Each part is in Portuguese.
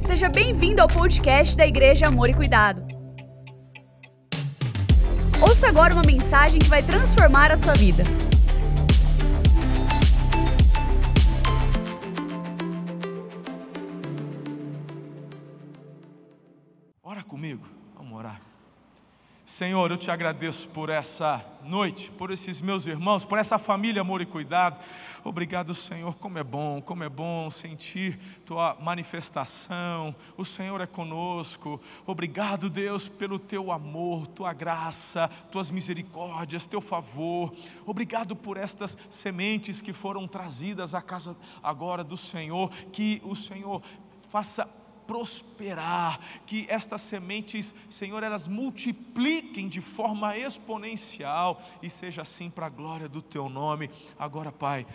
Seja bem-vindo ao podcast da Igreja Amor e Cuidado. Ouça agora uma mensagem que vai transformar a sua vida. Senhor, eu te agradeço por essa noite, por esses meus irmãos, por essa família, amor e cuidado. Obrigado, Senhor. Como é bom, como é bom sentir tua manifestação. O Senhor é conosco. Obrigado, Deus, pelo teu amor, tua graça, tuas misericórdias, teu favor. Obrigado por estas sementes que foram trazidas à casa agora do Senhor. Que o Senhor faça prosperar, que estas sementes, Senhor, elas multipliquem de forma exponencial e seja assim para a glória do teu nome. Agora, Pai,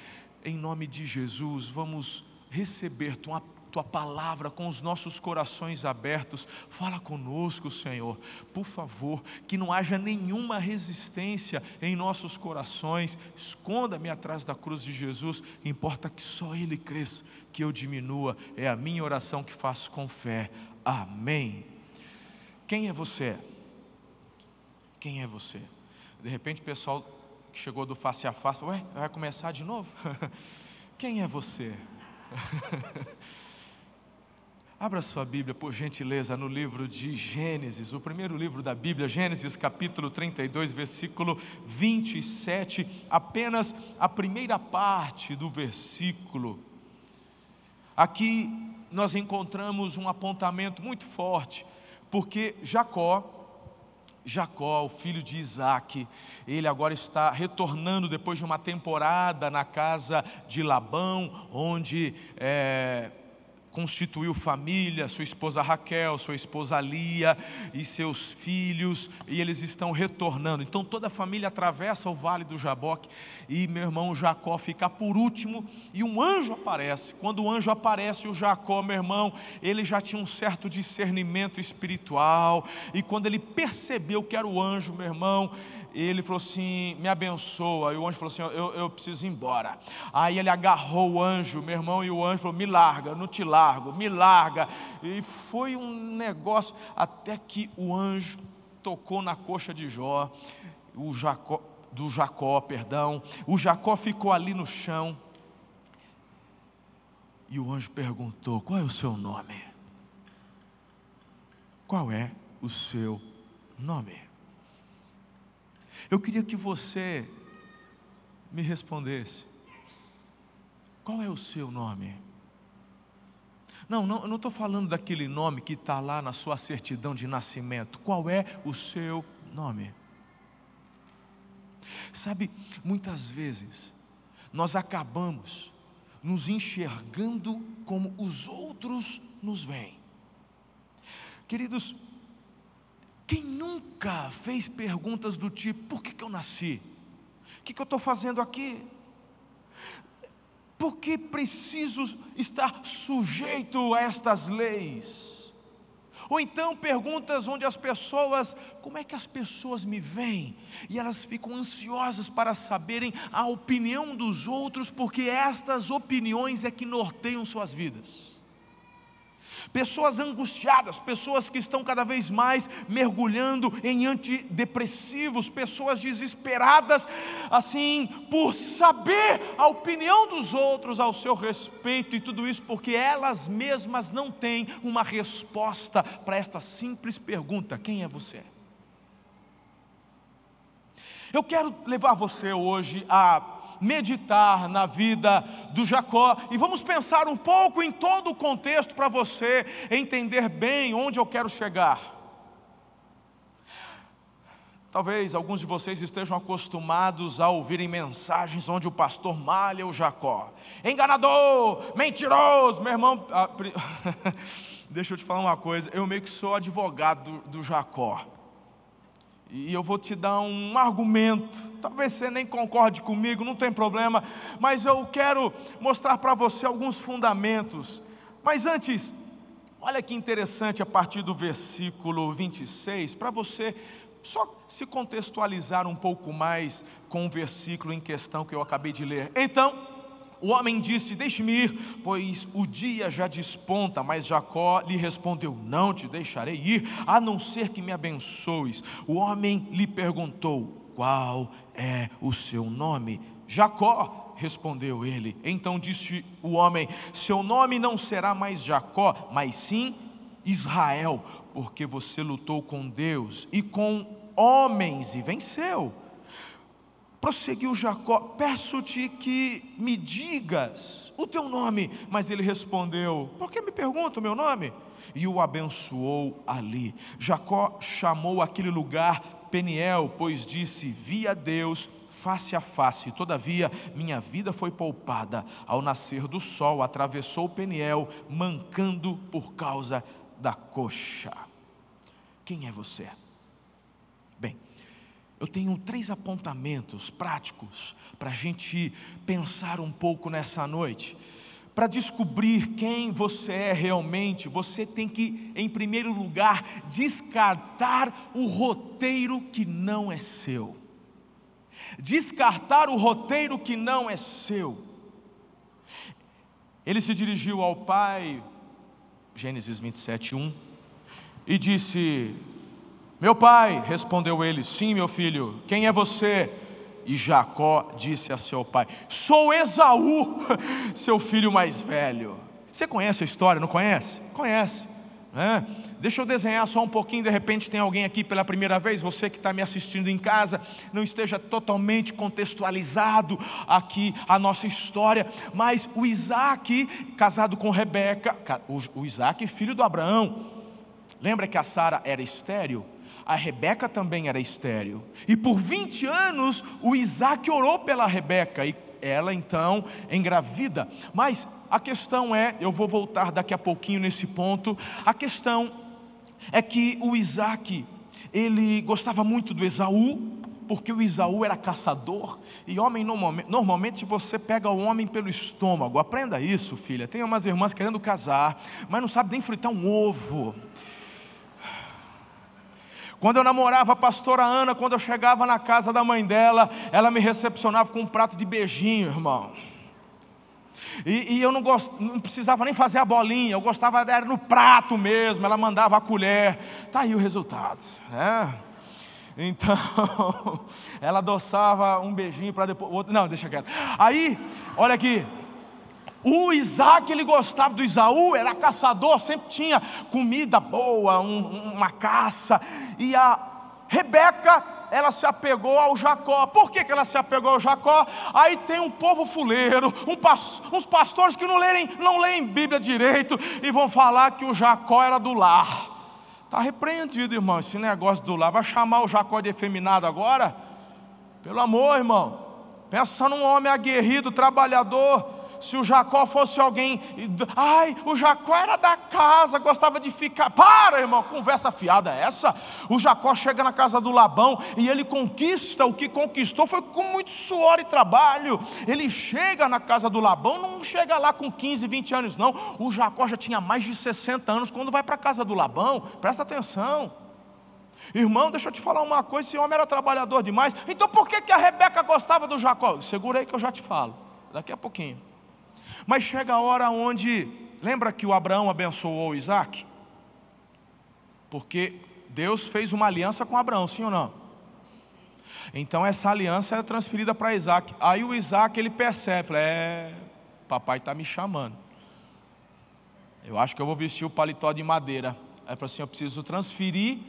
em nome de Jesus, vamos receber tua tua palavra com os nossos corações abertos. Fala conosco, Senhor, por favor, que não haja nenhuma resistência em nossos corações. Esconda-me atrás da cruz de Jesus, importa que só Ele cresça, que eu diminua. É a minha oração que faço com fé. Amém. Quem é você? Quem é você? De repente o pessoal que chegou do face a face, ué, vai começar de novo? Quem é você? Abra sua Bíblia, por gentileza, no livro de Gênesis, o primeiro livro da Bíblia, Gênesis capítulo 32, versículo 27, apenas a primeira parte do versículo. Aqui nós encontramos um apontamento muito forte, porque Jacó, Jacó, o filho de Isaac, ele agora está retornando depois de uma temporada na casa de Labão, onde é, constituiu família, sua esposa Raquel, sua esposa Lia e seus filhos, e eles estão retornando. Então toda a família atravessa o vale do Jaboque e meu irmão Jacó fica por último e um anjo aparece. Quando o anjo aparece, o Jacó, meu irmão, ele já tinha um certo discernimento espiritual, e quando ele percebeu que era o anjo, meu irmão, ele falou assim: me abençoa. E o anjo falou assim: eu, eu preciso ir embora. Aí ele agarrou o anjo, meu irmão, e o anjo falou: me larga, não te largo, me larga. E foi um negócio, até que o anjo tocou na coxa de Jó, o Jacó, do Jacó, perdão. O Jacó ficou ali no chão. E o anjo perguntou: qual é o seu nome? Qual é o seu nome? Eu queria que você me respondesse: qual é o seu nome? Não, não eu não estou falando daquele nome que está lá na sua certidão de nascimento. Qual é o seu nome? Sabe, muitas vezes nós acabamos nos enxergando como os outros nos veem. Queridos, quem nunca fez perguntas do tipo: por que, que eu nasci? O que, que eu estou fazendo aqui? Por que preciso estar sujeito a estas leis? Ou então perguntas onde as pessoas, como é que as pessoas me veem? E elas ficam ansiosas para saberem a opinião dos outros, porque estas opiniões é que norteiam suas vidas pessoas angustiadas, pessoas que estão cada vez mais mergulhando em antidepressivos, pessoas desesperadas, assim, por saber a opinião dos outros ao seu respeito e tudo isso porque elas mesmas não têm uma resposta para esta simples pergunta: quem é você? Eu quero levar você hoje a meditar na vida do Jacó e vamos pensar um pouco em todo o contexto para você entender bem onde eu quero chegar. Talvez alguns de vocês estejam acostumados a ouvirem mensagens onde o pastor malha o Jacó. Enganador, mentiroso, meu irmão. Deixa eu te falar uma coisa, eu meio que sou advogado do, do Jacó. E eu vou te dar um argumento. Talvez você nem concorde comigo, não tem problema, mas eu quero mostrar para você alguns fundamentos. Mas antes, olha que interessante a partir do versículo 26, para você só se contextualizar um pouco mais com o versículo em questão que eu acabei de ler. Então, O homem disse: Deixe-me ir, pois o dia já desponta. Mas Jacó lhe respondeu: Não te deixarei ir, a não ser que me abençoes. O homem lhe perguntou: Qual é o seu nome? Jacó, respondeu ele. Então disse o homem: Seu nome não será mais Jacó, mas sim Israel, porque você lutou com Deus e com homens e venceu. Prosseguiu Jacó: Peço-te que me digas o teu nome. Mas ele respondeu: Por que me pergunta o meu nome? E o abençoou ali. Jacó chamou aquele lugar Peniel, pois disse: Vi a Deus face a face. Todavia, minha vida foi poupada. Ao nascer do sol, atravessou Peniel, mancando por causa da coxa. Quem é você? Bem, eu tenho três apontamentos práticos para a gente pensar um pouco nessa noite. Para descobrir quem você é realmente, você tem que, em primeiro lugar, descartar o roteiro que não é seu. Descartar o roteiro que não é seu. Ele se dirigiu ao pai, Gênesis 27, 1, e disse: Meu pai, respondeu ele, sim, meu filho, quem é você? E Jacó disse a seu pai: Sou Esaú, seu filho mais velho. Você conhece a história, não conhece? Conhece. Né? Deixa eu desenhar só um pouquinho, de repente tem alguém aqui pela primeira vez, você que está me assistindo em casa, não esteja totalmente contextualizado aqui a nossa história, mas o Isaac, casado com Rebeca, o Isaac, filho do Abraão, lembra que a Sara era estéril? A Rebeca também era estéril, e por 20 anos o Isaac orou pela Rebeca, e ela então engravida. Mas a questão é, eu vou voltar daqui a pouquinho nesse ponto. A questão é que o Isaac, ele gostava muito do Esaú, porque o Isaú era caçador, e homem normalmente, você pega o homem pelo estômago, aprenda isso, filha. Tem umas irmãs querendo casar, mas não sabe nem fritar um ovo. Quando eu namorava a pastora Ana, quando eu chegava na casa da mãe dela, ela me recepcionava com um prato de beijinho, irmão. E, e eu não, gost, não precisava nem fazer a bolinha, eu gostava era no prato mesmo, ela mandava a colher. Está aí o resultado. Né? Então, ela adoçava um beijinho para depois. Não, deixa quieto. Aí, olha aqui, o Isaac, ele gostava do Isaú, era caçador, sempre tinha comida boa, um, uma caça. E a Rebeca, ela se apegou ao Jacó. Por que, que ela se apegou ao Jacó? Aí tem um povo fuleiro, um, uns pastores que não leem, não leem Bíblia direito e vão falar que o Jacó era do lar. Está repreendido, irmão, esse negócio do lar. Vai chamar o Jacó de efeminado agora? Pelo amor, irmão. Pensa num homem aguerrido, trabalhador se o Jacó fosse alguém, ai, o Jacó era da casa, gostava de ficar. Para, irmão, conversa fiada é essa. O Jacó chega na casa do Labão e ele conquista o que conquistou, foi com muito suor e trabalho. Ele chega na casa do Labão, não chega lá com 15, 20 anos, não. O Jacó já tinha mais de 60 anos quando vai para a casa do Labão, presta atenção. Irmão, deixa eu te falar uma coisa: esse homem era trabalhador demais. Então por que, que a Rebeca gostava do Jacó? Segura aí que eu já te falo, daqui a pouquinho. Mas chega a hora onde, lembra que o Abraão abençoou Isaac? Porque Deus fez uma aliança com Abraão, sim ou não? Então essa aliança é transferida para Isaac. Aí o Isaac ele percebe, fala, é, papai está me chamando. Eu acho que eu vou vestir o paletó de madeira. Aí falou assim: eu preciso transferir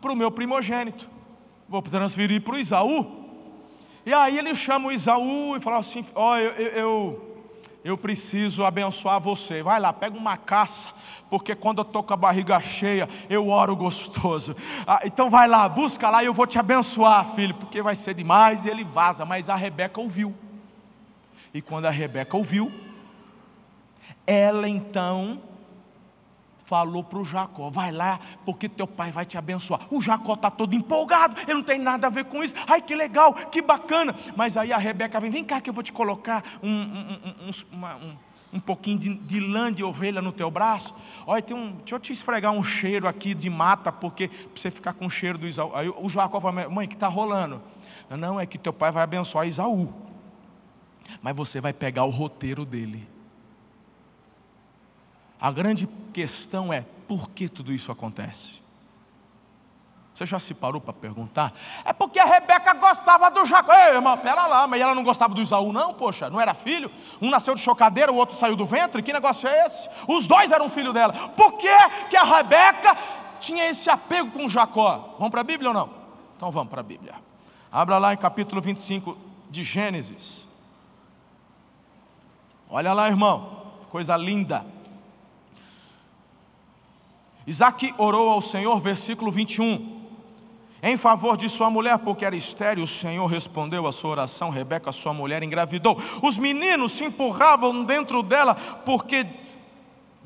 para o meu primogênito. Vou transferir para o Isaú. E aí ele chama o Isaú e fala assim: ó, oh, eu, eu, eu eu preciso abençoar você. Vai lá, pega uma caça, porque quando eu estou com a barriga cheia, eu oro gostoso. Ah, então vai lá, busca lá e eu vou te abençoar, filho, porque vai ser demais. E ele vaza, mas a Rebeca ouviu. E quando a Rebeca ouviu, ela então falou para o Jacó: vai lá, porque teu pai vai te abençoar. O Jacó está todo empolgado, ele não tem nada a ver com isso. Ai, que legal, que bacana. Mas aí a Rebeca vem: vem cá que eu vou te colocar um, um, um, uma, um, pouquinho de, de, lã de ovelha no teu braço. Olha, tem um, deixa eu te esfregar um cheiro aqui de mata, porque para você ficar com o cheiro do Isaú. Aí o Jacó fala: mãe, que está rolando? Não, é que teu pai vai abençoar Isaú. mas você vai pegar o roteiro dele. A grande questão é por que tudo isso acontece? Você já se parou para perguntar? É porque a Rebeca gostava do Jacó. Ei, irmão, pera lá, mas ela não gostava do Isaú, não, poxa, não era filho? Um nasceu de chocadeira, o outro saiu do ventre. Que negócio é esse? Os dois eram filho dela. Por que, que a Rebeca tinha esse apego com Jacó? Vamos para a Bíblia ou não? Então vamos para a Bíblia. Abra lá em capítulo 25 de Gênesis. Olha lá, irmão, coisa linda. Isaac orou ao Senhor, versículo 21 em favor de sua mulher, porque era estéril, o Senhor respondeu a sua oração. Rebeca, sua mulher, engravidou. Os meninos se empurravam dentro dela, porque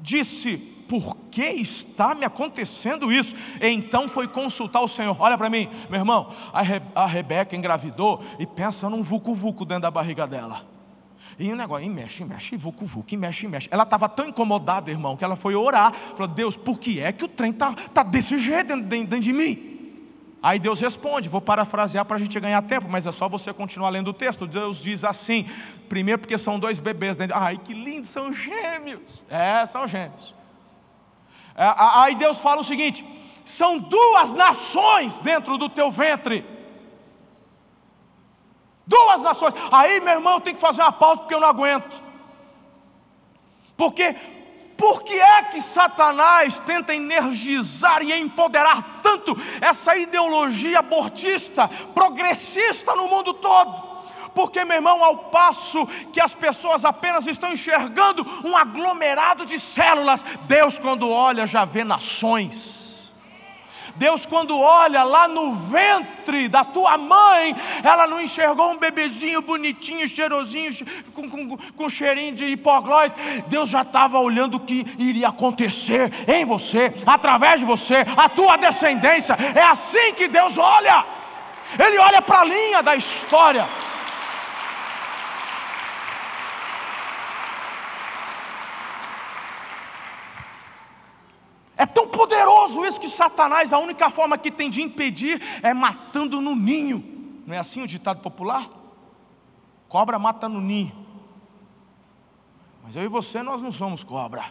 disse: Por que está me acontecendo isso? Então foi consultar o Senhor. Olha para mim, meu irmão, a, a Rebeca engravidou e pensa num vucu-vucu dentro da barriga dela. E o negócio, e mexe, mexe, vucu, vucu, mexe, mexe. Ela estava tão incomodada, irmão, que ela foi orar. Falou: Deus, por que é que o trem está tá desse jeito dentro, dentro de mim? Aí Deus responde, vou parafrasear para a gente ganhar tempo, mas é só você continuar lendo o texto. Deus diz assim: primeiro, porque são dois bebês dentro. Ai, que lindo, são gêmeos. É, são gêmeos. É, aí Deus fala o seguinte: são duas nações dentro do teu ventre. Duas nações. Aí, meu irmão, eu tenho que fazer uma pausa porque eu não aguento. Porque por que é que Satanás tenta energizar e empoderar tanto essa ideologia abortista, progressista no mundo todo? Porque, meu irmão, ao passo que as pessoas apenas estão enxergando um aglomerado de células, Deus, quando olha, já vê nações Deus, quando olha lá no ventre da tua mãe, ela não enxergou um bebezinho bonitinho, cheirosinho, com, com, com cheirinho de hipoglós. Deus já estava olhando o que iria acontecer em você, através de você, a tua descendência. É assim que Deus olha. Ele olha para a linha da história. É tão poderoso isso que Satanás, a única forma que tem de impedir é matando no ninho. Não é assim o ditado popular? Cobra mata no ninho. Mas eu e você, nós não somos cobra.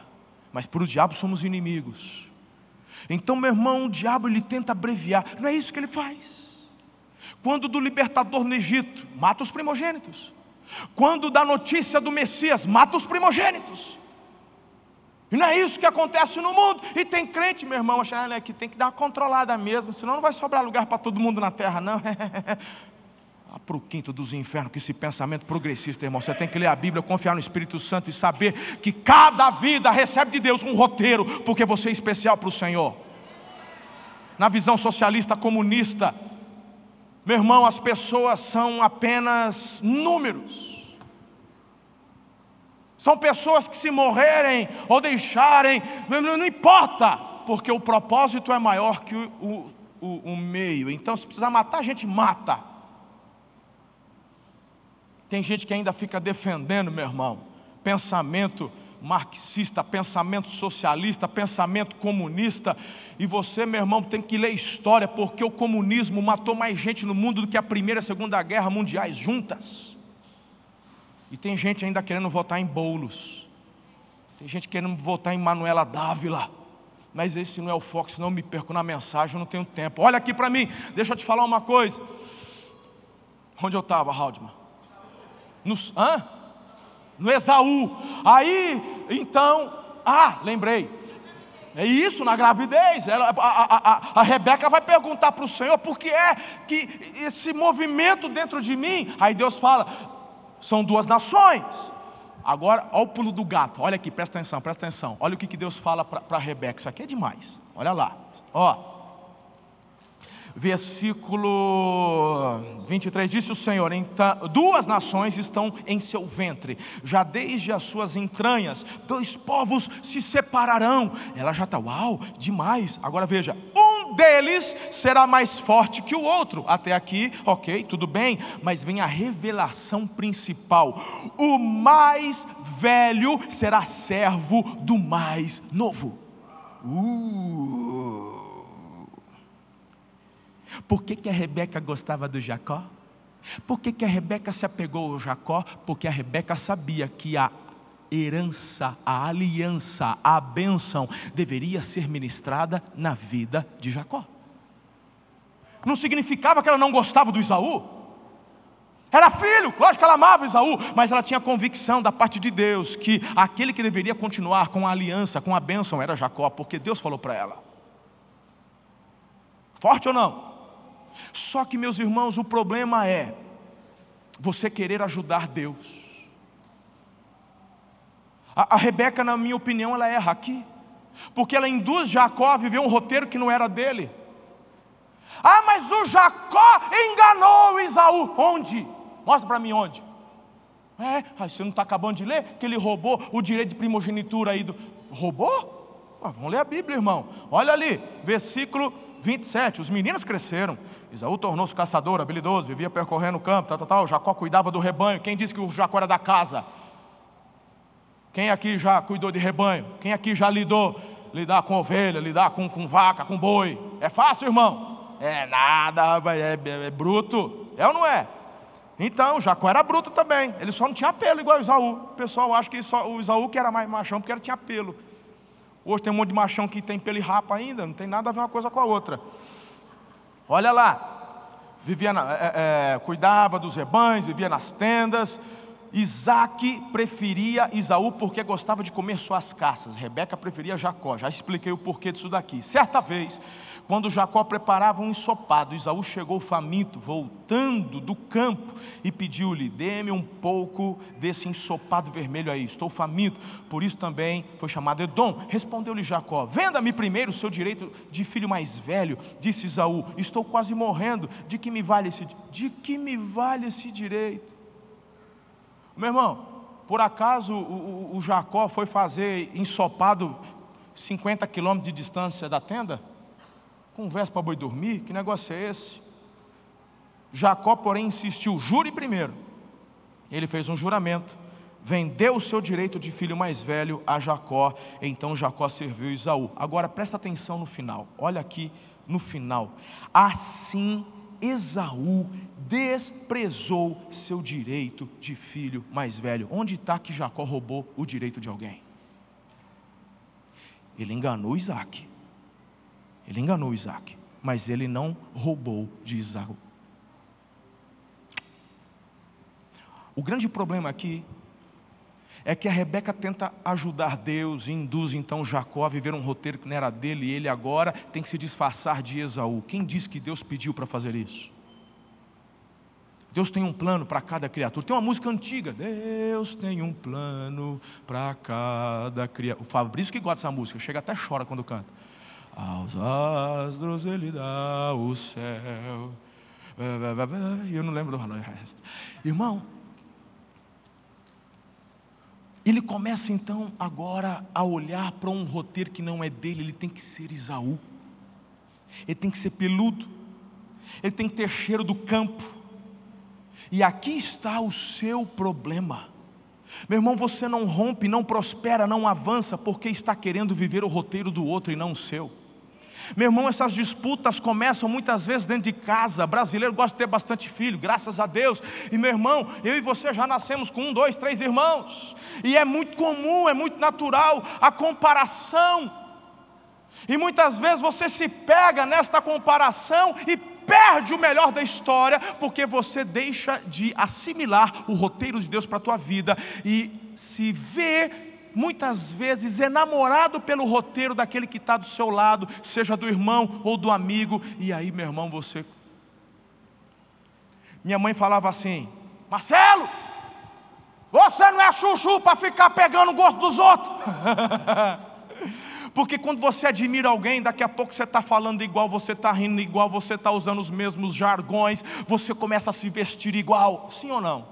Mas para o diabo somos inimigos. Então, meu irmão, o diabo ele tenta abreviar. Não é isso que ele faz. Quando do libertador no Egito, mata os primogênitos. Quando da notícia do Messias, mata os primogênitos. E não é isso que acontece no mundo. E tem crente, meu irmão, achando né, que tem que dar uma controlada mesmo, senão não vai sobrar lugar para todo mundo na terra, não. ah, para o quinto dos infernos, que esse pensamento progressista, irmão. Você tem que ler a Bíblia, confiar no Espírito Santo e saber que cada vida recebe de Deus um roteiro, porque você é especial para o Senhor. Na visão socialista comunista, meu irmão, as pessoas são apenas números. São pessoas que se morrerem ou deixarem, não, importa, porque o propósito é maior que o, o, o, meio. Então, se precisar matar, a gente mata. Tem gente que ainda fica defendendo, meu irmão, pensamento marxista, pensamento socialista, pensamento comunista. E você, meu irmão, tem que ler história, porque o comunismo matou mais gente no mundo do que a Primeira e a Segunda Guerra Mundiais juntas. E tem gente ainda querendo votar em bolos. Tem gente querendo votar em Manuela Dávila. Mas esse não é o foco, senão eu me perco na mensagem, eu não tenho tempo. Olha aqui para mim, deixa eu te falar uma coisa. Onde eu estava, Haldman? No, hã? no Esaú. Aí, então, ah, lembrei. É isso, na gravidez. Ela, a, a, a Rebeca vai perguntar para o Senhor por que é que esse movimento dentro de mim. Aí Deus fala: são duas nações. Agora, olha o pulo do gato. Olha aqui, presta atenção, presta atenção. Olha o que, que Deus fala para Rebeca. Isso aqui é demais. Olha lá. Ó. Versículo 23 disse o Senhor: então, duas nações estão em seu ventre, já desde as suas entranhas, dois povos se separarão. Ela já está, uau, demais. Agora veja: um deles será mais forte que o outro. Até aqui, ok, tudo bem, mas vem a revelação principal: o mais velho será servo do mais novo. Uh. Por que, que a Rebeca gostava do Jacó? Por que, que a Rebeca se apegou ao Jacó? Porque a Rebeca sabia que a herança, a aliança, a bênção deveria ser ministrada na vida de Jacó. Não significava que ela não gostava do Isaú. Era filho, lógico que ela amava Isaú, mas ela tinha convicção da parte de Deus que aquele que deveria continuar com a aliança, com a bênção, era Jacó, porque Deus falou para ela. Forte ou não? Só que, meus irmãos, o problema é você querer ajudar Deus. A, a Rebeca, na minha opinião, ela erra aqui, porque ela induz Jacó a viver um roteiro que não era dele. Ah, mas o Jacó enganou Isaú. Onde? Mostra para mim onde. É, você não está acabando de ler? Que ele roubou o direito de primogenitura aí do. Roubou? Ah, vamos ler a Bíblia, irmão. Olha ali, versículo 27. Os meninos cresceram. Isaú tornou-se caçador, habilidoso, vivia percorrendo o campo, tal, tal, tal. Jacó cuidava do rebanho. Quem disse que o Jacó era da casa? Quem aqui já cuidou de rebanho? Quem aqui já lidou? Lidar com ovelha, lidar com, com vaca, com boi. É fácil, irmão? É nada, é, é, é bruto. É ou não é? Então, Jacó era bruto também. Ele só não tinha pelo igual o Isaú. O pessoal acha que só, o Isaú que era mais machão porque ele tinha pelo. Hoje tem um monte de machão que tem pelo e rapa ainda. Não tem nada a ver uma coisa com a outra. Olha lá. Vivia na, é, é, cuidava dos rebanhos, vivia nas tendas. Isaac preferia Isaú porque gostava de comer suas caças. Rebeca preferia Jacó. Já expliquei o porquê disso daqui. Certa vez, quando Jacó preparava um ensopado, Isaú chegou faminto, voltando do campo, e pediu-lhe: Dê-me um pouco desse ensopado vermelho aí, estou faminto. Por isso também foi chamado Edom. Respondeu-lhe Jacó: Venda-me primeiro o seu direito de filho mais velho. Disse Isaú: Estou quase morrendo. De que me vale esse, de que me vale esse direito? Meu irmão, por acaso o, o, o Jacó foi fazer ensopado 50 quilômetros de distância da tenda? Conversa para boi dormir? Que negócio é esse? Jacó, porém, insistiu: jure primeiro. Ele fez um juramento, vendeu o seu direito de filho mais velho a Jacó. Então Jacó serviu Isaú. Agora presta atenção no final. Olha aqui no final. Assim Esaú desprezou seu direito de filho mais velho. Onde está que Jacó roubou o direito de alguém? Ele enganou Isaac. Ele enganou Isaac, mas ele não roubou de Isaac. O grande problema aqui é que a Rebeca tenta ajudar Deus e induz então Jacó a viver um roteiro que não era dele e ele agora tem que se disfarçar de Esaú. Quem disse que Deus pediu para fazer isso? Deus tem um plano para cada criatura. Tem uma música antiga. Deus tem um plano para cada criatura. O Fabrício que gosta dessa música, chega até chora quando canta. Aos astros ele dá o céu. Eu não lembro do resto. Irmão, ele começa então agora a olhar para um roteiro que não é dele, ele tem que ser Isaú, ele tem que ser peludo, ele tem que ter cheiro do campo, e aqui está o seu problema. Meu irmão, você não rompe, não prospera, não avança, porque está querendo viver o roteiro do outro e não o seu. Meu irmão, essas disputas começam muitas vezes dentro de casa. Brasileiro gosta de ter bastante filho, graças a Deus. E meu irmão, eu e você já nascemos com um, dois, três irmãos. E é muito comum, é muito natural a comparação. E muitas vezes você se pega nesta comparação e perde o melhor da história, porque você deixa de assimilar o roteiro de Deus para a tua vida e se vê muitas vezes enamorado pelo roteiro daquele que está do seu lado, seja do irmão ou do amigo, e aí, meu irmão, você. Minha mãe falava assim: Marcelo, você não é chuchu para ficar pegando o gosto dos outros. Porque quando você admira alguém, daqui a pouco você está falando igual, você está rindo igual, você está usando os mesmos jargões, você começa a se vestir igual. Sim ou não?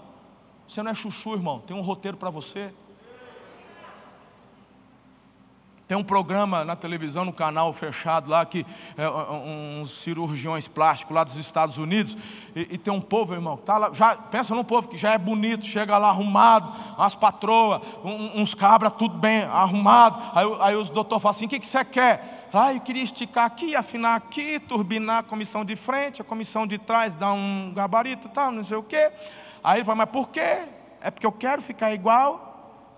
Você não é chuchu, irmão. Tem um roteiro para você. Tem um programa na televisão, no canal fechado lá, que é uns cirurgiões plásticos lá dos Estados Unidos, e, e tem um povo, irmão, tá lá, já, pensa num povo que já é bonito, chega lá arrumado, umas patroas, um, uns cabras, tudo bem arrumado. Aí, aí os doutores falam assim: o que, que você quer? Ah, eu queria esticar aqui, afinar aqui, turbinar a comissão de frente, a comissão de trás, dar um gabarito, tal, não sei o quê. Aí ele vai, mas por quê? É porque eu quero ficar igual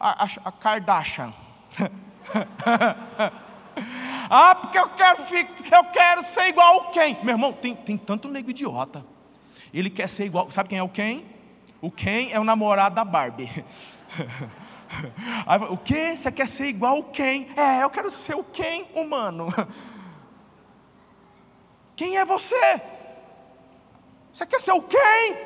a, a, a Kardashian. ah, porque eu quero, eu quero ser igual o quem? Meu irmão, tem, tem tanto nego idiota. Ele quer ser igual. Sabe quem é o quem? O Ken é o namorado da Barbie. Aí, o que? Você quer ser igual o Ken? É, eu quero ser o Ken humano. Quem é você? Você quer ser o quem?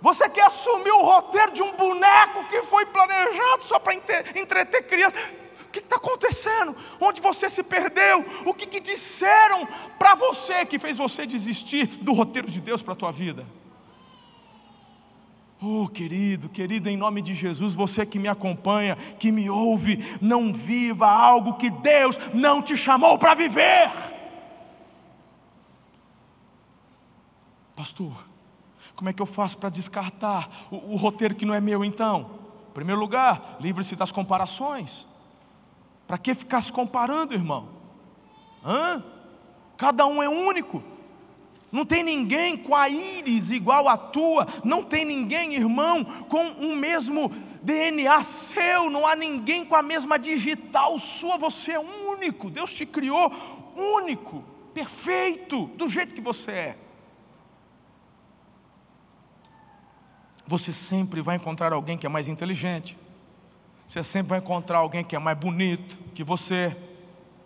Você quer assumir o roteiro de um boneco que foi planejado só para entreter crianças? O que está acontecendo? Onde você se perdeu? O que, que disseram para você que fez você desistir do roteiro de Deus para a tua vida? Oh, querido, querido, em nome de Jesus, você que me acompanha, que me ouve, não viva algo que Deus não te chamou para viver. Pastor, como é que eu faço para descartar o, o, roteiro que não é meu então? Em primeiro lugar, livre-se das comparações. Para que ficar se comparando, irmão? Hã? Cada um é único. Não tem ninguém com a íris igual à tua, não tem ninguém, irmão, com o mesmo DNA seu, não há ninguém com a mesma digital sua, você é único, Deus te criou único, perfeito, do jeito que você é. Você sempre vai encontrar alguém que é mais inteligente, você sempre vai encontrar alguém que é mais bonito que você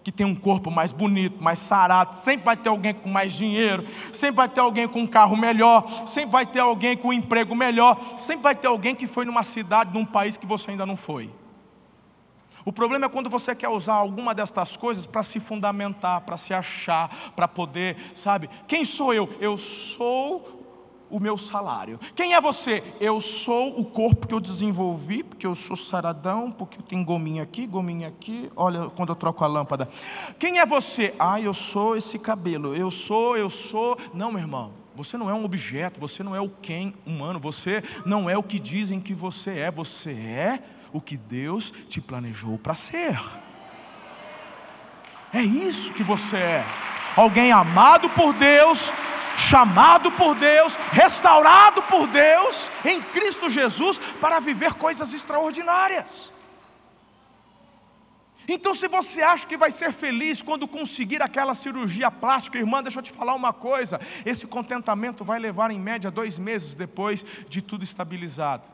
que tem um corpo mais bonito, mais sarado, sempre vai ter alguém com mais dinheiro, sempre vai ter alguém com um carro melhor, sempre vai ter alguém com um emprego melhor, sempre vai ter alguém que foi numa cidade, num país que você ainda não foi. O problema é quando você quer usar alguma destas coisas para se fundamentar, para se achar, para poder, sabe? Quem sou eu? Eu sou o meu salário. Quem é você? Eu sou o corpo que eu desenvolvi, porque eu sou saradão, porque eu tenho gominha aqui, gominha aqui. Olha quando eu troco a lâmpada. Quem é você? Ah, eu sou esse cabelo. Eu sou, eu sou. Não, meu irmão. Você não é um objeto, você não é o quem humano, você não é o que dizem que você é, você é o que Deus te planejou para ser. É isso que você é. Alguém amado por Deus, chamado por Deus, restaurado por Deus em Cristo Jesus para viver coisas extraordinárias. Então, se você acha que vai ser feliz quando conseguir aquela cirurgia plástica, irmã, deixa eu te falar uma coisa: esse contentamento vai levar em média dois meses depois de tudo estabilizado.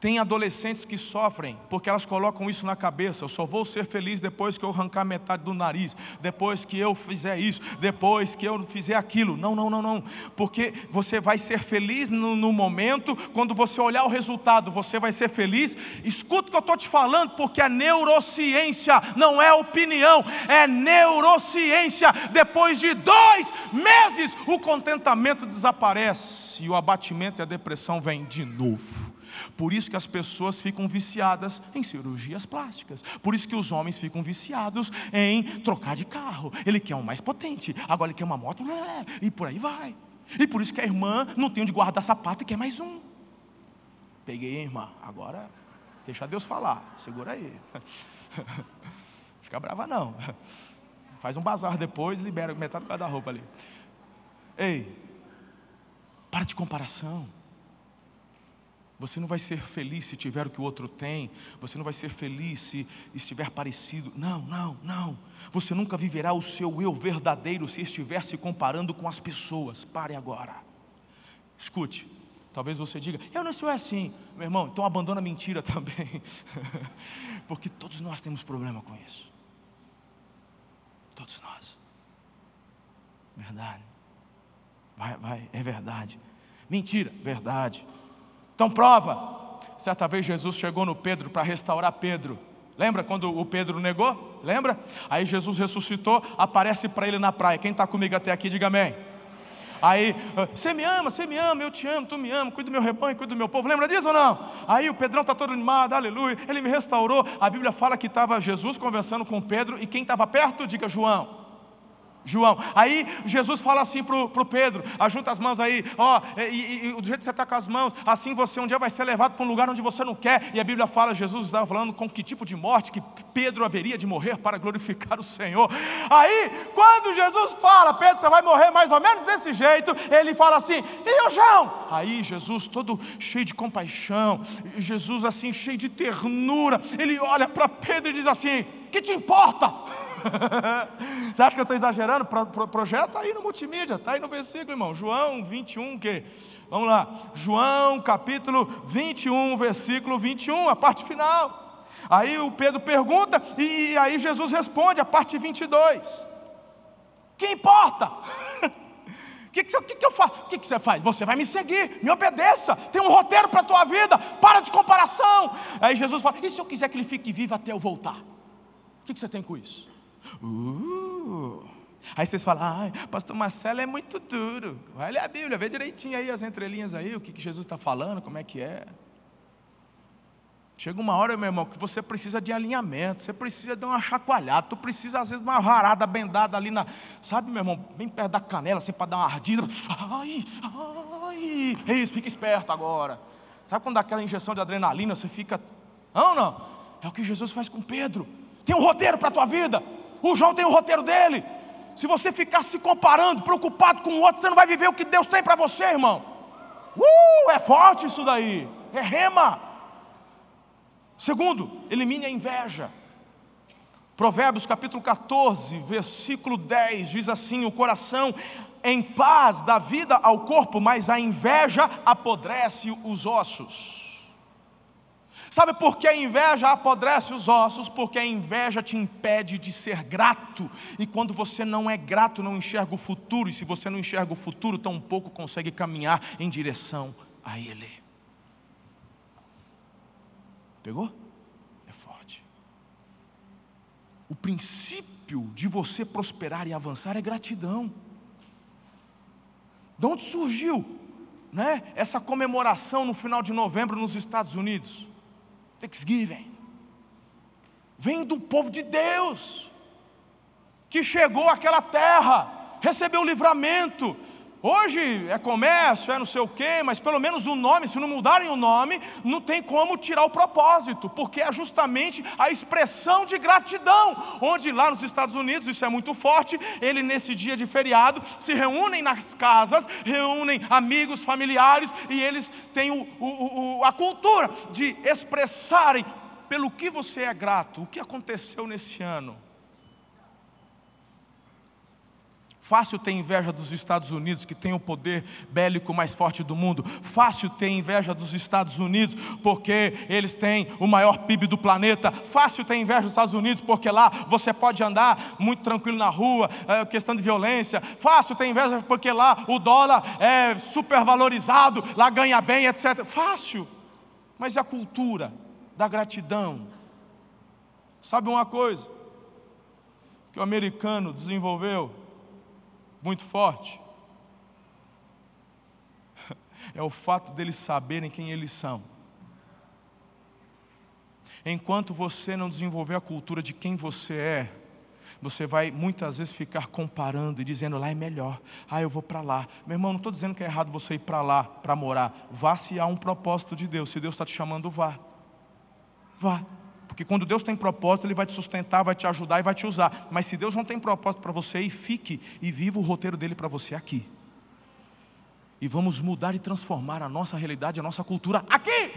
Tem adolescentes que sofrem porque elas colocam isso na cabeça. Eu só vou ser feliz depois que eu arrancar metade do nariz, depois que eu fizer isso, depois que eu fizer aquilo. Não, não, não, não. Porque você vai ser feliz no, no momento, quando você olhar o resultado, você vai ser feliz. Escuta o que eu estou te falando, porque a neurociência não é opinião, é neurociência. Depois de dois meses, o contentamento desaparece e o abatimento e a depressão vem de novo. Por isso que as pessoas ficam viciadas em cirurgias plásticas. Por isso que os homens ficam viciados em trocar de carro. Ele quer um mais potente, agora ele quer uma moto, e por aí vai. E por isso que a irmã não tem onde guardar sapato e quer mais um. Peguei, irmã. Agora, deixa Deus falar. Segura aí. Fica brava não. Faz um bazar depois, libera metade do guarda-roupa ali. Ei, para de comparação. Você não vai ser feliz se tiver o que o outro tem. Você não vai ser feliz se estiver parecido. Não, não, não. Você nunca viverá o seu eu verdadeiro se estiver se comparando com as pessoas. Pare agora. Escute. Talvez você diga, eu não sou assim. Meu irmão, então abandona a mentira também. Porque todos nós temos problema com isso. Todos nós. Verdade. Vai, vai, é verdade. Mentira, verdade. Então prova. Certa vez Jesus chegou no Pedro para restaurar Pedro. Lembra quando o Pedro negou? Lembra? Aí Jesus ressuscitou, aparece para ele na praia. Quem está comigo até aqui, diga amém. Aí, ah, você me ama, você me ama, eu te amo, tu me ama, cuida do meu rebanho, cuida do meu povo. Lembra disso ou não? Aí o Pedrão está todo animado, aleluia. Ele me restaurou. A Bíblia fala que estava Jesus conversando com Pedro e quem estava perto, diga João. João. Aí Jesus fala assim para o Pedro: ajunta as mãos aí, ó, e, e, do jeito que você está com as mãos, assim você um dia vai ser levado para um lugar onde você não quer. E a Bíblia fala, Jesus estava falando com que tipo de morte que Pedro haveria de morrer para glorificar o Senhor. Aí, quando Jesus fala, Pedro, você vai morrer mais ou menos desse jeito, ele fala assim: e o João? Aí Jesus, todo cheio de compaixão, Jesus assim, cheio de ternura, ele olha para Pedro e diz assim: que te importa? Você acha que eu estou exagerando? Pro, pro, projeto está aí no multimídia, está aí no versículo, irmão. João 21, que? Vamos lá. João capítulo 21, versículo 21, a parte final. Aí o Pedro pergunta e aí Jesus responde, a parte 22. Que importa? O que, que, que, eu faço? O que, que você faz? Você vai me seguir, me obedeça, tem um roteiro para a tua vida, para de comparação. Aí Jesus fala: e se eu quiser que ele fique vivo até eu voltar? O que, que você tem com isso? Uh. Aí vocês falam, pastor Marcelo é muito duro. Vai ler a Bíblia, vê direitinho aí as entrelinhas aí, o que, que Jesus está falando, como é que é. Chega uma hora, meu irmão, que você precisa de alinhamento, você precisa de uma chacoalhada, tu precisa às vezes de uma varada bendada ali na, sabe, meu irmão, bem perto da canela, assim, para dar uma ardida. Ai, ai, é isso, fica esperto agora. Sabe quando dá aquela injeção de adrenalina, você fica, não, não, é o que Jesus faz com Pedro. Tem um roteiro para a tua vida, o João tem o roteiro dele. Se você ficar se comparando, preocupado com o outro, você não vai viver o que Deus tem para você, irmão. Uh, é forte isso daí, é rema. Segundo, elimine a inveja. Provérbios capítulo 14, versículo 10 diz assim: O coração em paz dá vida ao corpo, mas a inveja apodrece os ossos. Sabe por que a inveja apodrece os ossos? Porque a inveja te impede de ser grato. E quando você não é grato, não enxerga o futuro. E se você não enxerga o futuro, tão pouco consegue caminhar em direção a Ele. Pegou? É forte. O princípio de você prosperar e avançar é gratidão. De onde surgiu né, essa comemoração no final de novembro nos Estados Unidos? Thanksgiving. Vem do povo de Deus, que chegou àquela terra, recebeu o livramento, Hoje é comércio, é não sei o quê, mas pelo menos o nome, se não mudarem o nome, não tem como tirar o propósito, porque é justamente a expressão de gratidão. Onde lá nos Estados Unidos, isso é muito forte, ele nesse dia de feriado se reúnem nas casas, reúnem amigos, familiares, e eles têm o, o, o, a cultura de expressarem pelo que você é grato, o que aconteceu nesse ano Fácil ter inveja dos Estados Unidos, que tem o poder bélico mais forte do mundo. Fácil ter inveja dos Estados Unidos, porque eles têm o maior PIB do planeta. Fácil ter inveja dos Estados Unidos, porque lá você pode andar muito tranquilo na rua, é questão de violência. Fácil ter inveja, porque lá o dólar é super valorizado, lá ganha bem, etc. Fácil. Mas e a cultura da gratidão? Sabe uma coisa que o americano desenvolveu? Muito forte é o fato deles saberem quem eles são. Enquanto você não desenvolver a cultura de quem você é, você vai muitas vezes ficar comparando e dizendo lá é melhor, ah, eu vou para lá. Meu irmão, não estou dizendo que é errado você ir para lá para morar. Vá se há um propósito de Deus. Se Deus está te chamando, vá. Vá. Porque quando Deus tem propósito, Ele vai te sustentar, vai te ajudar e vai te usar. Mas se Deus não tem propósito para você, e fique e viva o roteiro dele para você aqui. E vamos mudar e transformar a nossa realidade, a nossa cultura aqui.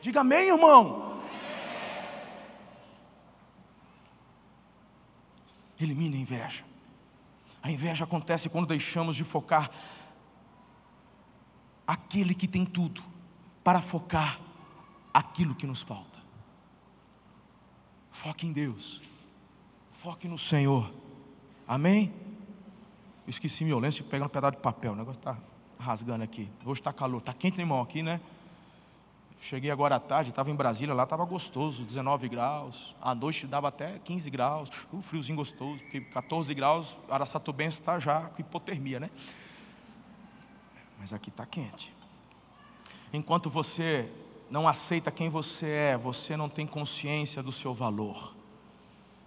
Diga amém, irmão. Elimine a inveja. A inveja acontece quando deixamos de focar aquele que tem tudo para focar aquilo que nos falta. Foque em Deus. Foque no Senhor. Amém? Eu esqueci meu lenço e pegar um pedaço de papel. O negócio está rasgando aqui. Hoje está calor. Está quente, irmão, aqui, né? Cheguei agora à tarde, estava em Brasília, lá estava gostoso, 19 graus. À noite dava até 15 graus. Um friozinho gostoso, porque 14 graus, Araçatubense está já com hipotermia, né? Mas aqui está quente. Enquanto você não aceita quem você é, você não tem consciência do seu valor.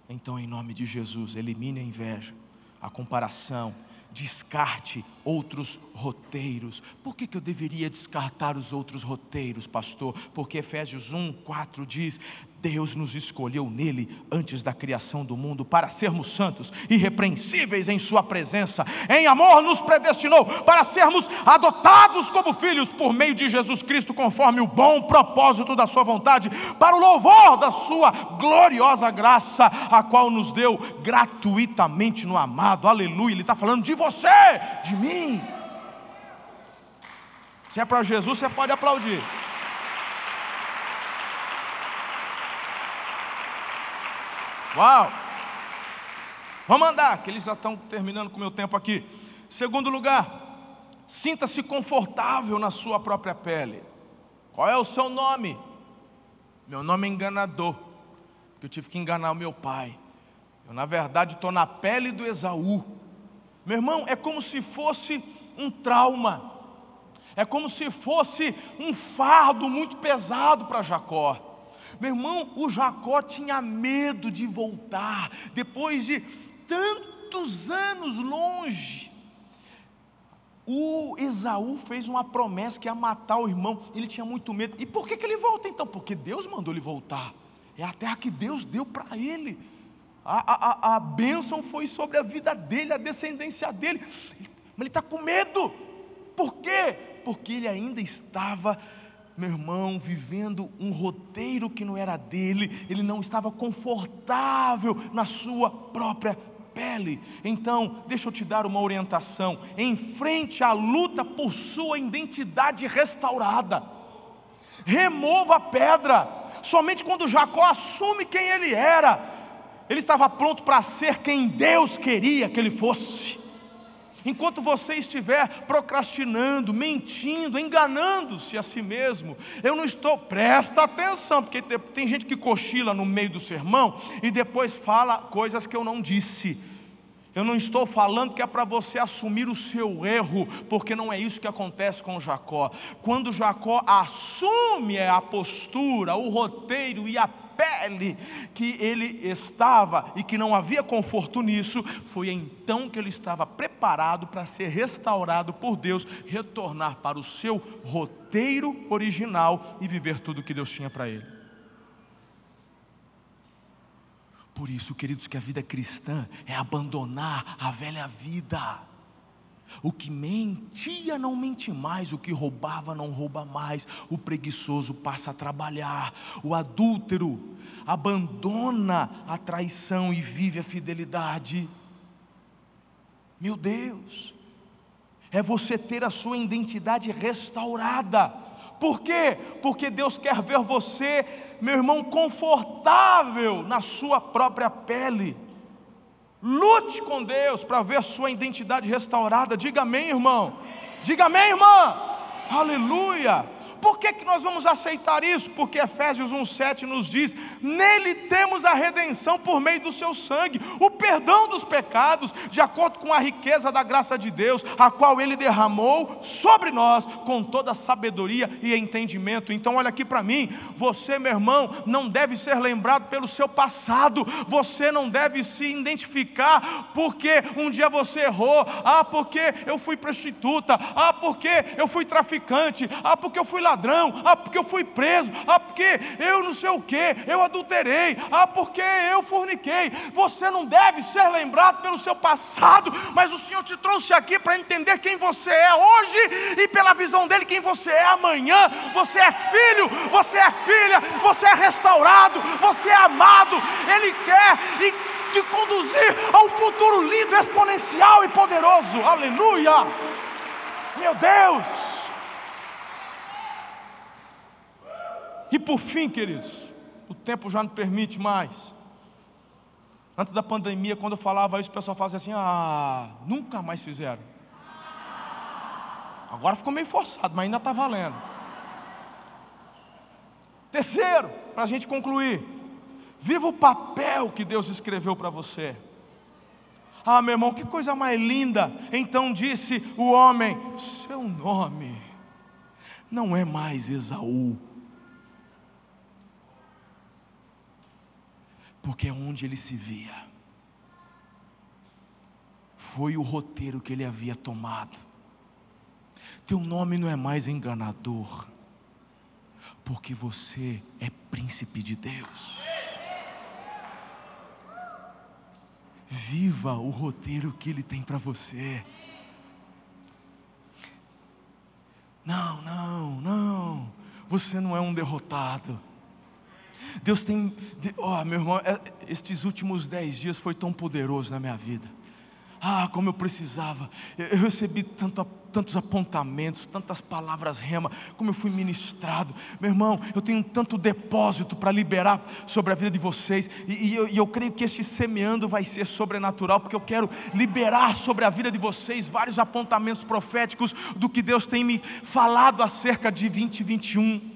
Então, em nome de Jesus, elimine a inveja. a comparação, descarte outros roteiros. Por que, que eu deveria descartar os outros roteiros, pastor? Porque Efésios 1, 4 diz: Deus nos escolheu nele antes da criação do mundo para sermos santos, irrepreensíveis em Sua presença. Em amor, nos predestinou para sermos adotados como filhos por meio de Jesus Cristo, conforme o bom propósito da Sua vontade, para o louvor da Sua gloriosa graça, a qual nos deu gratuitamente no amado. Aleluia. Ele está falando de você, de mim. Se é para Jesus, você pode aplaudir. Uau! Vamos andar, que eles já estão terminando com o meu tempo aqui. Segundo lugar, sinta-se confortável na sua própria pele. Qual é o seu nome? Meu nome é enganador, porque eu tive que enganar o meu pai. Eu, na verdade, estou na pele do Esaú. Meu irmão, é como se fosse um trauma, é como se fosse um fardo muito pesado para Jacó. Meu irmão, o Jacó tinha medo de voltar, depois de tantos anos longe. O Esaú fez uma promessa que ia matar o irmão, ele tinha muito medo. E por que, que ele volta então? Porque Deus mandou ele voltar. É a terra que Deus deu para ele. A, a, a bênção foi sobre a vida dele, a descendência dele. Mas ele está com medo. Por quê? Porque ele ainda estava meu irmão, vivendo um roteiro que não era dele, ele não estava confortável na sua própria pele. Então, deixa eu te dar uma orientação: enfrente a luta por sua identidade restaurada. Remova a pedra. Somente quando Jacó assume quem ele era, ele estava pronto para ser quem Deus queria que ele fosse. Enquanto você estiver procrastinando, mentindo, enganando-se a si mesmo, eu não estou, presta atenção, porque tem gente que cochila no meio do sermão e depois fala coisas que eu não disse. Eu não estou falando que é para você assumir o seu erro, porque não é isso que acontece com Jacó. Quando Jacó assume a postura, o roteiro e a pele que ele estava e que não havia conforto nisso, foi então que ele estava preparado para ser restaurado por Deus, retornar para o seu roteiro original e viver tudo que Deus tinha para ele. Por isso, queridos, que a vida cristã é abandonar a velha vida. O que mentia não mente mais, o que roubava não rouba mais, o preguiçoso passa a trabalhar, o adúltero abandona a traição e vive a fidelidade. Meu Deus, é você ter a sua identidade restaurada. Por quê? Porque Deus quer ver você, meu irmão, confortável na sua própria pele. Lute com Deus para ver sua identidade restaurada. Diga amém, irmão. Diga amém, irmã. Aleluia. Por que, que nós vamos aceitar isso? Porque Efésios 1,7 nos diz: nele temos a redenção por meio do seu sangue, o perdão dos pecados, de acordo com a riqueza da graça de Deus, a qual ele derramou sobre nós com toda sabedoria e entendimento. Então, olha aqui para mim, você, meu irmão, não deve ser lembrado pelo seu passado, você não deve se identificar porque um dia você errou, ah, porque eu fui prostituta, ah, porque eu fui traficante, ah, porque eu fui ladrão ladrão, ah, porque eu fui preso, ah, porque eu não sei o que, eu adulterei, ah, porque eu forniquei. Você não deve ser lembrado pelo seu passado, mas o Senhor te trouxe aqui para entender quem você é hoje e pela visão dele quem você é amanhã. Você é filho, você é filha, você é restaurado, você é amado. Ele quer e te conduzir a um futuro lindo, exponencial e poderoso. Aleluia! Meu Deus! E por fim, queridos, o tempo já não permite mais. Antes da pandemia, quando eu falava isso, o pessoal fazia assim: ah, nunca mais fizeram. Agora ficou meio forçado, mas ainda está valendo. Terceiro, para a gente concluir, viva o papel que Deus escreveu para você. Ah, meu irmão, que coisa mais linda. Então disse o homem: Seu nome não é mais Esaú, porque é onde ele se via. foi o roteiro que ele havia tomado. Teu nome não é mais enganador, porque você é príncipe de Deus. Viva o roteiro que Ele tem para você. Não, não, não. Você não é um derrotado. Deus tem. Oh, meu irmão, é, estes últimos dez dias foi tão poderoso na minha vida. Ah, como eu precisava. Eu recebi tanto tantos apontamentos, tantas palavras rema, como eu fui ministrado. Meu irmão, eu tenho tanto depósito para liberar sobre a vida de vocês, e, e, eu, e eu creio que este semeando vai ser sobrenatural, porque eu quero liberar sobre a vida de vocês vários apontamentos proféticos do que Deus tem me falado acerca de 2021.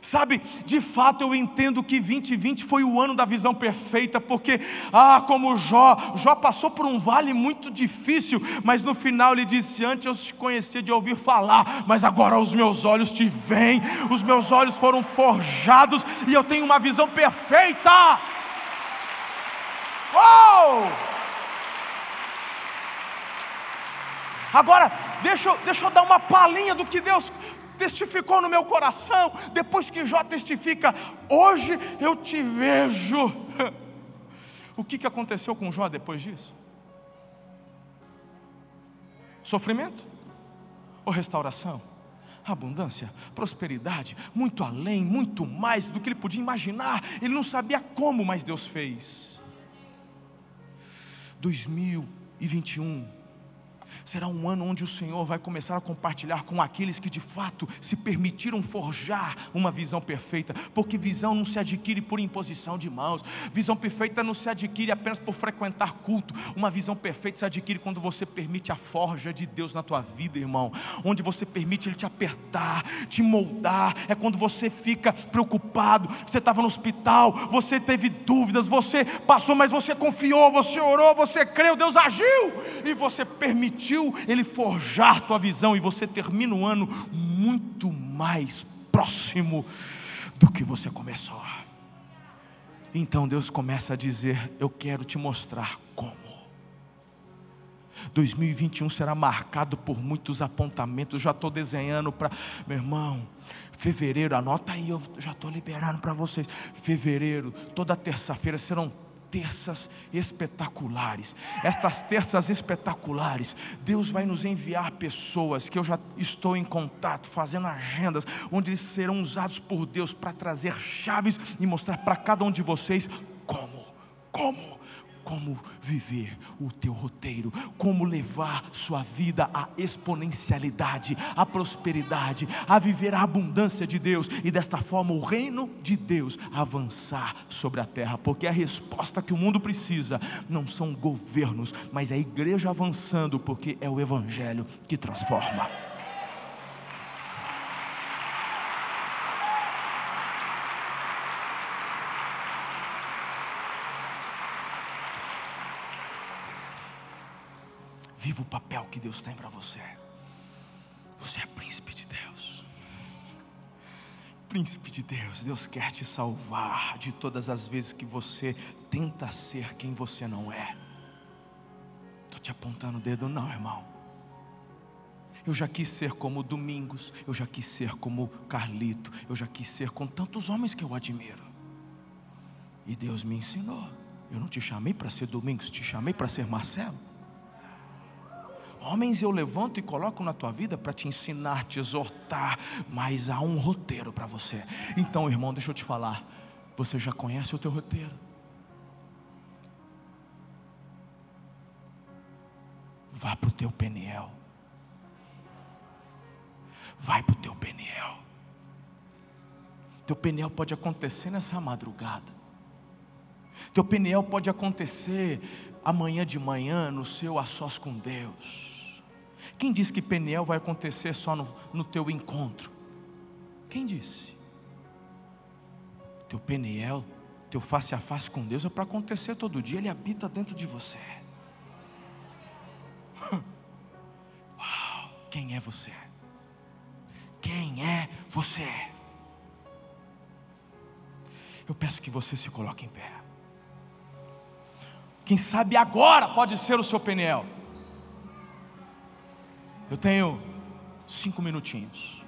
Sabe, de fato eu entendo que 2020 foi o ano da visão perfeita, porque, ah, como Jó, Jó passou por um vale muito difícil, mas no final ele disse: Antes eu te conhecia de ouvir falar, mas agora os meus olhos te veem, os meus olhos foram forjados e eu tenho uma visão perfeita. Oh! Agora, deixa, deixa eu dar uma palhinha do que Deus testificou no meu coração, depois que Jó testifica, hoje eu te vejo. O que, que aconteceu com Jó depois disso? Sofrimento ou restauração? Abundância, prosperidade, muito além, muito mais do que ele podia imaginar. Ele não sabia como, mas Deus fez. 2021 será um ano onde o Senhor vai começar a compartilhar com aqueles que de fato se permitiram forjar uma visão perfeita, porque visão não se adquire por imposição de mãos, visão perfeita não se adquire apenas por frequentar culto, uma visão perfeita se adquire quando você permite a forja de Deus na tua vida, irmão, onde você permite Ele te apertar, te moldar, é quando você fica preocupado, você estava no hospital, você teve dúvidas, você passou, mas você confiou, você orou, você creu, Deus agiu e você permitiu permitiu Ele forjar tua visão e você termina o ano muito mais próximo do que você começou. Então Deus começa a dizer: Eu quero te mostrar como. 2021 será marcado por muitos apontamentos. Já estou desenhando para, meu irmão, fevereiro, anota aí, eu já estou liberando para vocês. Fevereiro, toda terça-feira serão terças espetaculares. Estas terças espetaculares, Deus vai nos enviar pessoas que eu já estou em contato, fazendo agendas, onde eles serão usados por Deus para trazer chaves e mostrar para cada um de vocês como, como como viver o teu roteiro, como levar sua vida à exponencialidade, à prosperidade, a viver a abundância de Deus e desta forma o reino de Deus avançar sobre a terra, porque a resposta que o mundo precisa não são governos, mas é a igreja avançando, porque é o evangelho que transforma. Viva o papel que Deus tem para você. Você é príncipe de Deus. Príncipe de Deus, Deus quer te salvar de todas as vezes que você tenta ser quem você não é. Estou te apontando o dedo, não, irmão. Eu já quis ser como Domingos, eu já quis ser como Carlito, eu já quis ser com tantos homens que eu admiro. E Deus me ensinou. Eu não te chamei para ser Domingos, te chamei para ser Marcelo. Homens eu levanto e coloco na tua vida para te ensinar, te exortar, mas há um roteiro para você. Então, irmão, deixa eu te falar. Você já conhece o teu roteiro? Vá para o teu Peniel. Vai para o teu Peniel. Teu Peniel pode acontecer nessa madrugada. Teu Peniel pode acontecer amanhã de manhã no seu a sós com Deus. Quem disse que Peniel vai acontecer só no, no teu encontro? Quem disse? Teu Peniel, teu face a face com Deus é para acontecer todo dia, Ele habita dentro de você. Uau, quem é você? Quem é você? Eu peço que você se coloque em pé. Quem sabe agora pode ser o seu Peniel. Eu tenho cinco minutinhos.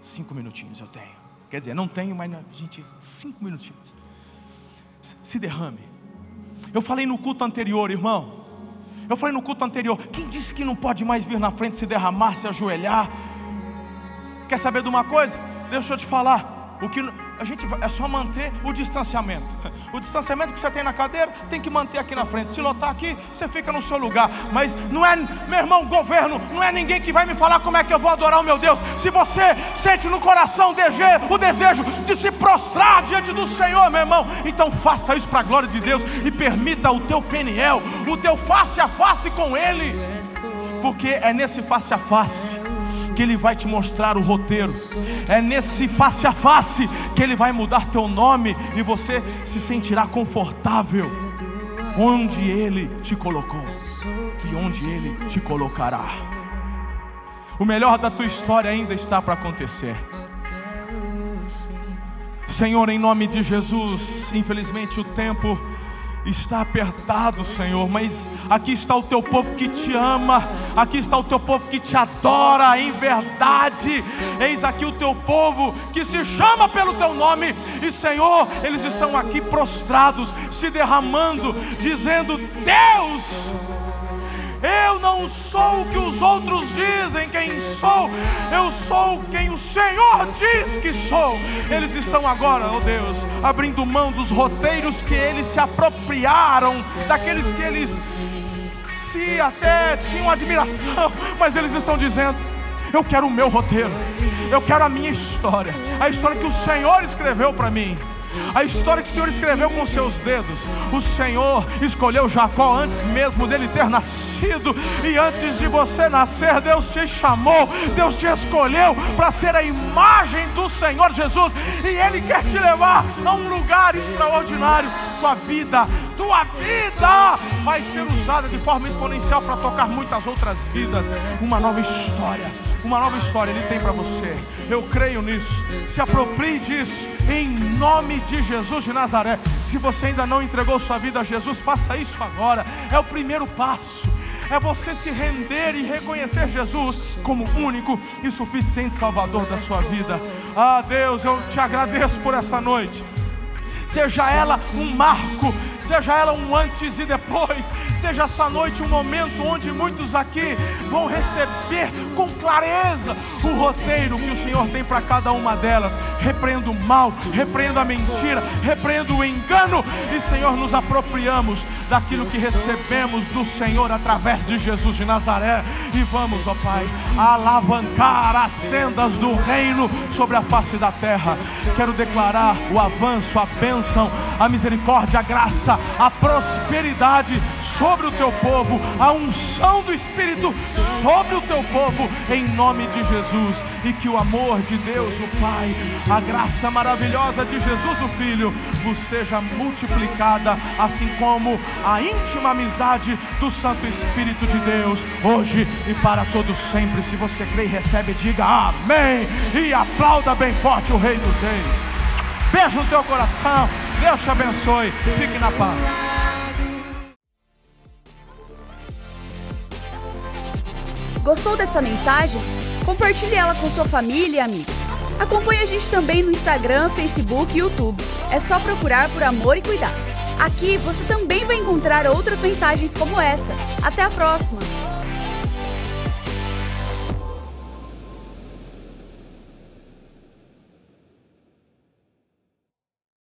Cinco minutinhos eu tenho. Quer dizer, não tenho, mas gente, cinco minutinhos. Se derrame. Eu falei no culto anterior, irmão. Eu falei no culto anterior. Quem disse que não pode mais vir na frente se derramar, se ajoelhar? Quer saber de uma coisa? Deixa eu te falar. O que a gente é só manter o distanciamento. O distanciamento que você tem na cadeira tem que manter aqui na frente. Se lotar aqui, você fica no seu lugar. Mas não é, meu irmão, governo, não é ninguém que vai me falar como é que eu vou adorar o meu Deus. Se você sente no coração o desejo de se prostrar diante do Senhor, meu irmão, então faça isso para a glória de Deus e permita o teu peniel, o teu face a face com Ele, porque é nesse face a face que Ele vai te mostrar o roteiro. É nesse face a face que Ele vai mudar teu nome e você se sentirá confortável onde Ele te colocou e onde Ele te colocará. O melhor da tua história ainda está para acontecer. Senhor, em nome de Jesus, infelizmente o tempo está apertado, Senhor, mas aqui está o teu povo que te ama, aqui está o teu povo que te adora em verdade. Eis aqui o teu povo que se chama pelo teu nome, e Senhor, eles estão aqui prostrados, se derramando, dizendo: Deus eu não sou o que os outros dizem quem sou, eu sou quem o Senhor diz que sou. Eles estão agora, ó oh Deus, abrindo mão dos roteiros que eles se apropriaram, daqueles que eles se até tinham admiração, mas eles estão dizendo: Eu quero o meu roteiro, eu quero a minha história, a história que o Senhor escreveu para mim. A história que o Senhor escreveu com seus dedos. O Senhor escolheu Jacó antes mesmo dele ter nascido. E antes de você nascer, Deus te chamou, Deus te escolheu para ser a imagem do Senhor Jesus. E Ele quer te levar a um lugar extraordinário. Tua vida, tua vida vai ser usada de forma exponencial para tocar muitas outras vidas. Uma nova história uma nova história Ele tem para você. Eu creio nisso. Se aproprie disso, em nome de Jesus de Nazaré. Se você ainda não entregou sua vida a Jesus, faça isso agora. É o primeiro passo. É você se render e reconhecer Jesus como único e suficiente Salvador da sua vida. Ah, Deus, eu te agradeço por essa noite seja ela um marco, seja ela um antes e depois, seja essa noite um momento onde muitos aqui vão receber com clareza o roteiro que o Senhor tem para cada uma delas. Repreendo o mal, repreendo a mentira, repreendo o engano, e Senhor, nos apropriamos daquilo que recebemos do Senhor através de Jesus de Nazaré, e vamos, ó Pai, alavancar as tendas do reino sobre a face da terra. Quero declarar o avanço, a bênção, a misericórdia, a graça, a prosperidade sobre o teu povo, a unção do Espírito sobre o teu povo, em nome de Jesus, e que o amor de Deus, o Pai, a graça maravilhosa de Jesus, o Filho, vos seja multiplicada, assim como a íntima amizade do Santo Espírito de Deus, hoje e para todos sempre. Se você crê e recebe, diga amém e aplauda bem forte o Rei dos Reis. Beijo no teu coração, Deus te abençoe, fique na paz. Gostou dessa mensagem? Compartilhe ela com sua família e amigos. Acompanhe a gente também no Instagram, Facebook e YouTube. É só procurar por Amor e Cuidado. Aqui você também vai encontrar outras mensagens como essa. Até a próxima!